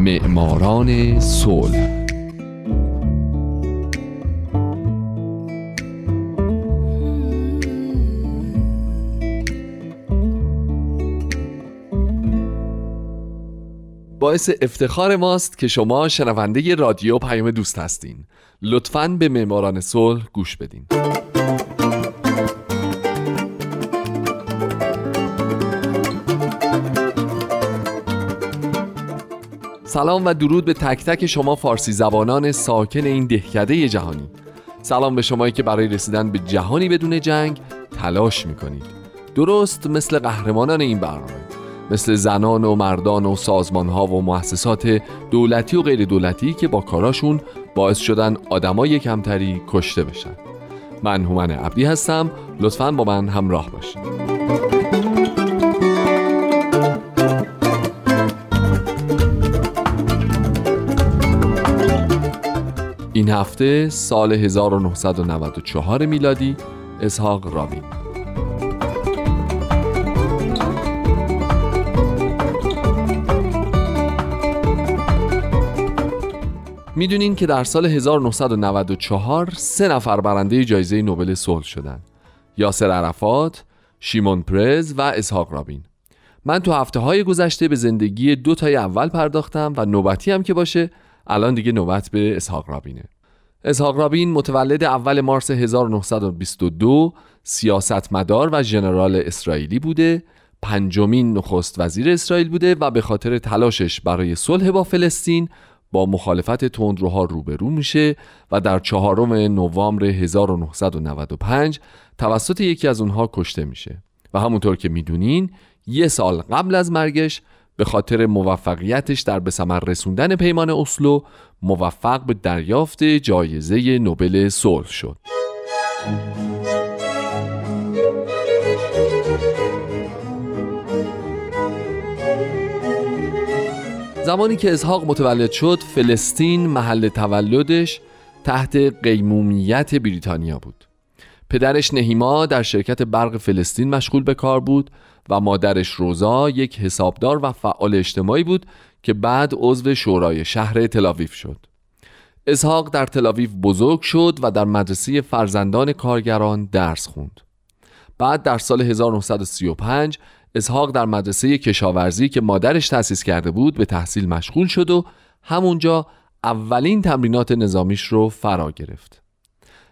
معماران صلح. باعث افتخار ماست که شما شنونده رادیو پیام دوست هستین. لطفاً به معماران صلح گوش بدین. سلام و درود به تک تک شما فارسی زبانان ساکن این دهکده جهانی. سلام به شمایی که برای رسیدن به جهانی بدون جنگ تلاش می‌کنید. درست مثل قهرمانان این برنامه مثل زنان و مردان و سازمان ها و مؤسسات دولتی و غیر دولتی که با کاراشون باعث شدن آدمای کمتری کشته بشن. من هومن عبدی هستم لطفا با من همراه باشید. هفته سال 1994 میلادی اسحاق رابین می‌دونین که در سال 1994 سه نفر برنده جایزه نوبل صلح شدن. یاسر عرفات، شیمون پرز و اسحاق رابین. من تو هفته های گذشته به زندگی دو تای اول پرداختم و نوبتی هم که باشه الان دیگه نوبت به اسحاق رابینه. اسحاق رابین متولد اول مارس 1922 سیاستمدار و ژنرال اسرائیلی بوده. پنجمین نخست وزیر اسرائیل بوده و به خاطر تلاشش برای صلح با فلسطین با مخالفت تندروها روبرو میشه و در چهارم نوامبر 1995 توسط یکی از اونها کشته میشه. و همونطور که می‌دونین یه سال قبل از مرگش به خاطر موفقیتش در به ثمر رسوندن پیمان اسلو موفق به دریافت جایزه نوبل صلح شد. زمانی که اسحاق متولد شد فلسطین محل تولدش تحت قیمومیت بریتانیا بود پدرش نهیما در شرکت برق فلسطین مشغول به کار بود و مادرش روزا یک حسابدار و فعال اجتماعی بود که بعد عضو شورای شهر تلاویف شد. اسحاق در تلاویف بزرگ شد و در مدرسه فرزندان کارگران درس خوند. بعد در سال 1935 اسحاق در مدرسه کشاورزی که مادرش تأسیس کرده بود به تحصیل مشغول شد و همونجا اولین تمرینات نظامیش رو فرا گرفت.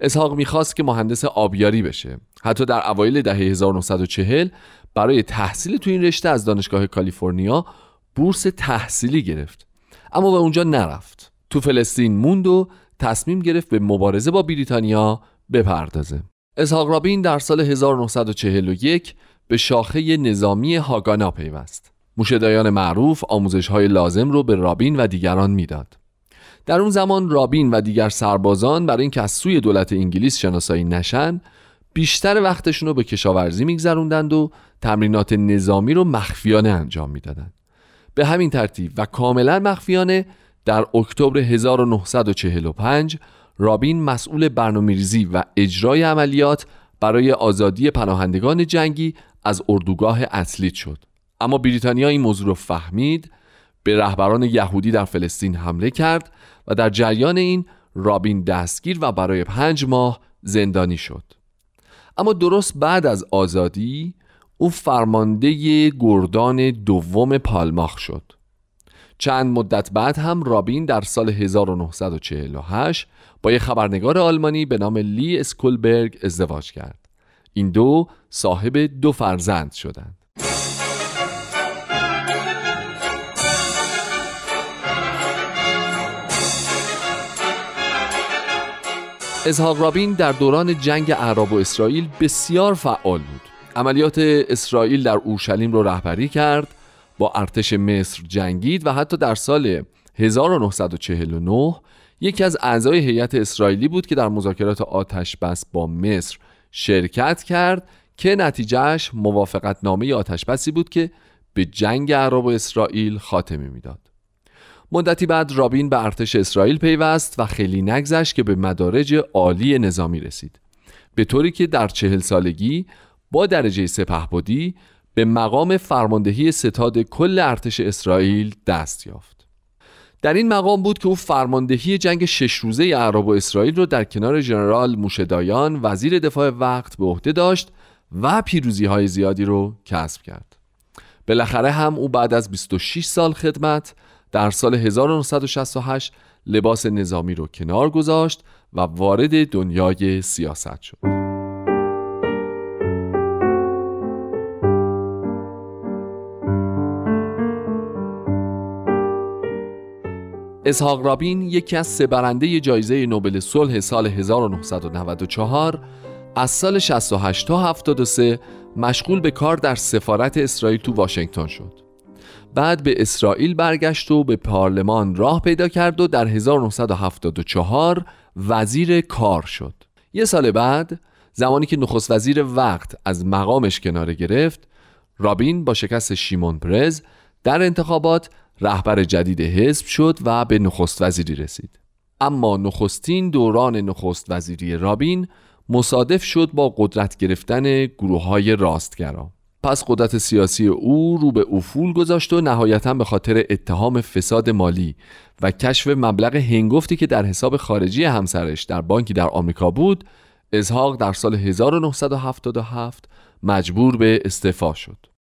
اسحاق می‌خواست که مهندس آبیاری بشه. حتی در اوایل دهه 1940 برای تحصیل تو این رشته از دانشگاه کالیفرنیا بورس تحصیلی گرفت. اما به اونجا نرفت. تو فلسطین موند و تصمیم گرفت به مبارزه با بریتانیا بپردازه. اسحاق رابین در سال 1941 به شاخه نظامی هاگانا پیوست. موشدایان معروف آموزش های لازم رو به رابین و دیگران می‌داد. در اون زمان رابین و دیگر سربازان برای اینکه از سوی دولت انگلیس شناسایی نشن بیشتر وقتشون رو به کشاورزی میگذروندند و تمرینات نظامی رو مخفیانه انجام می‌دادند. به همین ترتیب و کاملا مخفیانه در اکتبر 1945 رابین مسئول برنامه‌ریزی و اجرای عملیات برای آزادی پناهندگان جنگی از اردوگاه اصلیت شد. اما بریتانیا این موضوع رو فهمید به رهبران یهودی در فلسطین حمله کرد و در جریان این رابین دستگیر و برای پنج ماه زندانی شد. اما درست بعد از آزادی او فرمانده گردان دوم پالماخ شد. چند مدت بعد هم رابین در سال 1948 با یک خبرنگار آلمانی به نام لی اسکولبرگ ازدواج کرد. این دو صاحب دو فرزند شدند. اسحاق رابین در دوران جنگ عرب و اسرائیل بسیار فعال بود عملیات اسرائیل در اورشلیم رو رهبری کرد با ارتش مصر جنگید و حتی در سال 1949 یکی از اعضای هیئت اسرائیلی بود که در مذاکرات آتش بس با مصر شرکت کرد که نتیجهش موافقت نامه آتش بسی بود که به جنگ عرب و اسرائیل خاتمه می‌داد. مدتی بعد رابین به ارتش اسرائیل پیوست و خیلی نگذشت که به مدارج عالی نظامی رسید. به طوری که در چهل سالگی با درجه سپهبدی به مقام فرماندهی ستاد کل ارتش اسرائیل دست یافت. در این مقام بود که او فرماندهی جنگ شش روزه عرب و اسرائیل رو در کنار ژنرال موشدایان وزیر دفاع وقت به عهده داشت و پیروزی های زیادی رو کسب کرد. بالاخره هم او بعد از 26 سال خدمت در سال 1968 لباس نظامی رو کنار گذاشت و وارد دنیای سیاست شد. اسحاق رابین یکی از سه برنده جایزه نوبل صلح سال 1994 از سال 68 تا 73 مشغول به کار در سفارت اسرائیل تو واشنگتن شد. بعد به اسرائیل برگشت و به پارلمان راه پیدا کرد و در 1974 وزیر کار شد. یه سال بعد زمانی که نخست وزیر وقت از مقامش کناره گرفت رابین با شکست شیمون پرز در انتخابات رهبر جدید حزب شد و به نخست وزیری رسید. اما نخستین دوران نخست وزیری رابین مصادف شد با قدرت گرفتن گروه های پس قدرت سیاسی او رو به افول گذاشت و نهایتا به خاطر اتهام فساد مالی و کشف مبلغ هنگفتی که در حساب خارجی همسرش در بانکی در آمریکا بود ازهاق در سال 1977 مجبور به استعفا شد.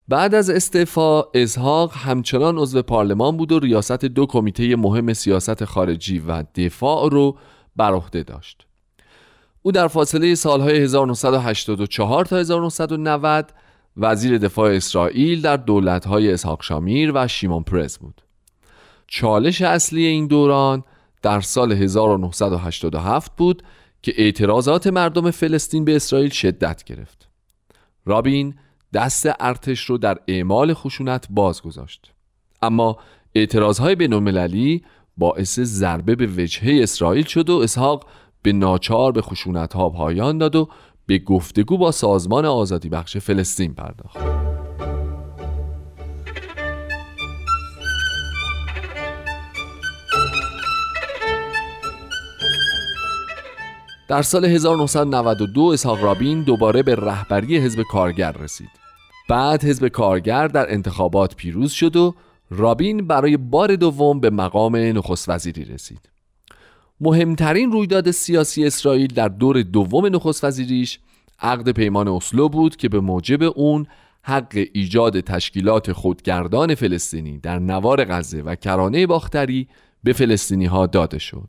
بعد از استعفا ازهاق همچنان عضو پارلمان بود و ریاست دو کمیته مهم سیاست خارجی و دفاع رو بر عهده داشت. او در فاصله سالهای 1984 تا 1990 وزیر دفاع اسرائیل در دولتهای اسحاق شامیر و شیمون پرز بود. چالش اصلی این دوران در سال 1987 بود که اعتراضات مردم فلسطین به اسرائیل شدت گرفت. رابین دست ارتش رو در اعمال خشونت باز گذاشت اما اعتراضهای بینالمللی باعث ضربه به وجهه اسرائیل شد و اسحاق به ناچار به خشونت ها پایان داد و به گفتگو با سازمان آزادی بخش فلسطین پرداخت. در سال 1992 اسحاق رابین دوباره به رهبری حزب کارگر رسید. بعد حزب کارگر در انتخابات پیروز شد و رابین برای بار دوم به مقام نخست وزیری رسید. مهمترین رویداد سیاسی اسرائیل در دور دوم نخست وزیریش عقد پیمان اسلو بود که به موجب اون حق ایجاد تشکیلات خودگردان فلسطینی در نوار غزه و کرانه باختری به فلسطینی ها داده شد.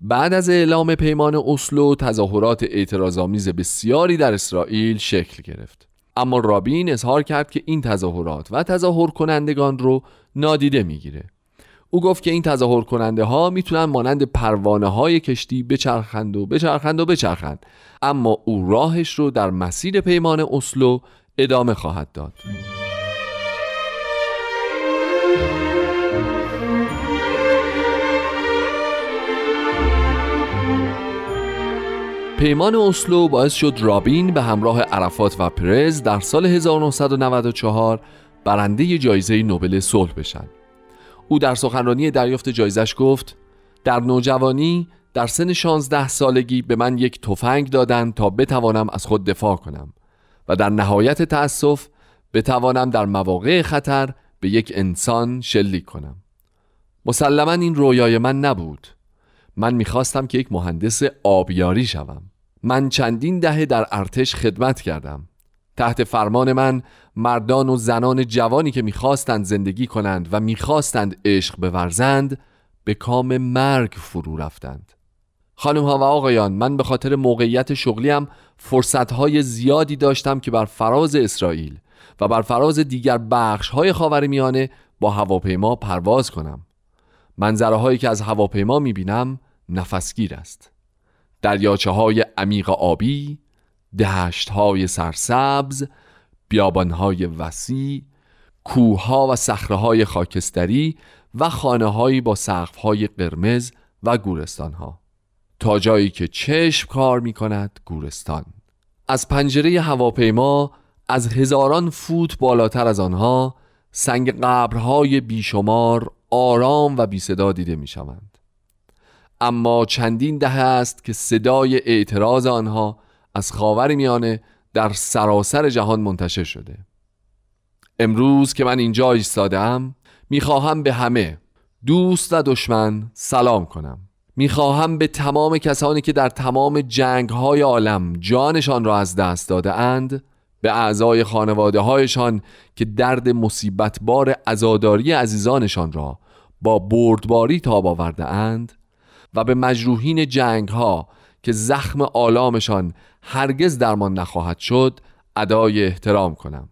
بعد از اعلام پیمان اسلو تظاهرات اعتراضآمیز بسیاری در اسرائیل شکل گرفت. اما رابین اظهار کرد که این تظاهرات و تظاهر کنندگان رو نادیده می‌گیره. او گفت که این تظاهر کننده ها می‌تونن مانند پروانه های کشتی بچرخند و بچرخند و بچرخند. اما او راهش رو در مسیر پیمان اسلو ادامه خواهد داد. پیمان اسلو باعث شد رابین به همراه عرفات و پرز در سال 1994 برنده جایزه نوبل صلح بشن. او در سخنرانی دریافت جایزش گفت در نوجوانی در سن 16 سالگی به من یک تفنگ دادند تا بتوانم از خود دفاع کنم و در نهایت تأسف بتوانم در مواقع خطر به یک انسان شلیک کنم. مسلما این رویای من نبود. من می‌خواستم که یک مهندس آبیاری شوم. من چندین دهه در ارتش خدمت کردم. تحت فرمان من مردان و زنان جوانی که می‌خواستند زندگی کنند و می‌خواستند عشق بورزند به کام مرگ فرو رفتند. خانم ها و آقایان من به خاطر موقعیت شغلیم فرصت های زیادی داشتم که بر فراز اسرائیل و بر فراز دیگر بخش های خاور میانه با هواپیما پرواز کنم. منظره هایی که از هواپیما می‌بینم نفسگیر است. دریاچه های عمیق آبی دشت های سرسبز بیابان های وسیع کوه و صخره های خاکستری و خانه با سقف های قرمز و گورستان ها تا جایی که چشم کار می کند گورستان از پنجره هواپیما از هزاران فوت بالاتر از آنها سنگ قبرهای بیشمار آرام و بی صدا دیده می شوند. اما چندین دهه است که صدای اعتراض آنها از خاور میانه در سراسر جهان منتشر شده. امروز که من اینجا ایستادم می‌خواهم به همه دوست و دشمن سلام کنم. می‌خواهم به تمام کسانی که در تمام جنگ های عالم جانشان را از دست داده اند به اعضای خانواده هایشان که درد مصیبت بار ازاداری عزیزانشان را با بردباری تاب آورده اند و به مجروحین جنگ ها که زخم آلامشان هرگز درمان نخواهد شد ادای احترام کنم.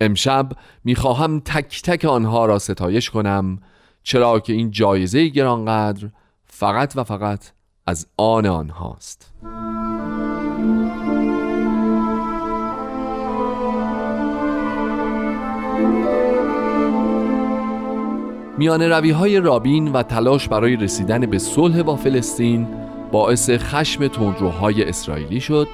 امشب می‌خواهم تک تک آنها را ستایش کنم چرا که این جایزه گرانقدر فقط و فقط از آن آنهاست. میان روی های رابین و تلاش برای رسیدن به صلح با فلسطین باعث خشم تندروهای اسرائیلی شد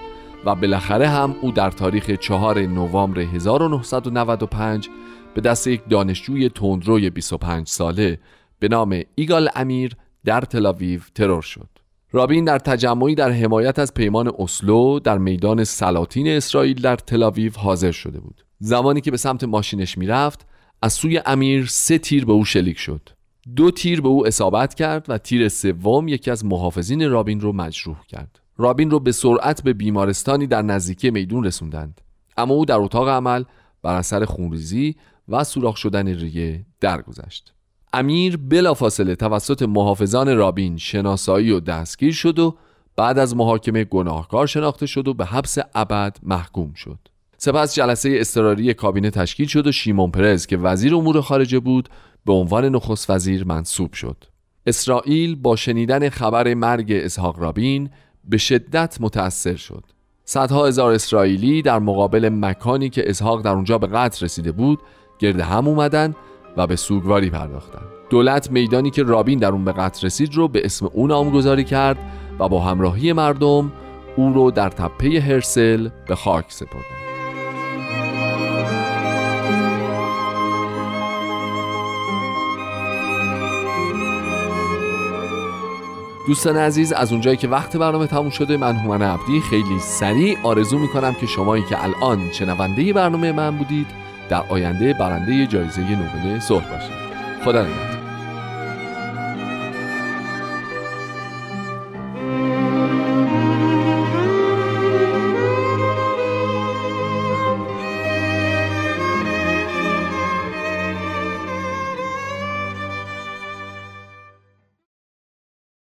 و بالاخره هم او در تاریخ 4 نوامبر 1995 به دست یک دانشجوی تندروی 25 ساله به نام ایگال امیر در تلاویو ترور شد. رابین در تجمعی در حمایت از پیمان اسلو در میدان سلاطین اسرائیل در تلاویو حاضر شده بود. زمانی که به سمت ماشینش می‌رفت از سوی امیر سه تیر به او شلیک شد. دو تیر به او اصابت کرد و تیر سوم یکی از محافظین رابین رو مجروح کرد. رابین رو به سرعت به بیمارستانی در نزدیکی میدون رسوندند. اما او در اتاق عمل بر اثر خونریزی و سوراخ شدن ریه درگذشت. امیر بلافاصله توسط محافظان رابین شناسایی و دستگیر شد و بعد از محاکمه گناهکار شناخته شد و به حبس ابد محکوم شد. سپس جلسه اضطراری کابینه تشکیل شد و شیمون پرز که وزیر امور خارجه بود به عنوان نخست وزیر منصوب شد. اسرائیل با شنیدن خبر مرگ اسحاق رابین به شدت متأثر شد. صدها هزار اسرائیلی در مقابل مکانی که اسحاق در اونجا به قتل رسیده بود گرد هم اومدن و به سوگواری پرداختند. دولت میدانی که رابین در اون به قتل رسید رو به اسم او نامگذاری کرد و با همراهی مردم او رو در تپه هرسل به خاک سپردند. دوستان عزیز از اونجایی که وقت برنامه تموم شده من هومن عبدی خیلی سریع آرزو می‌کنم که شمایی که الان شنونده برنامه من بودید در آینده برنده جایزه نوبل صلح باشید. خدا نگهدار.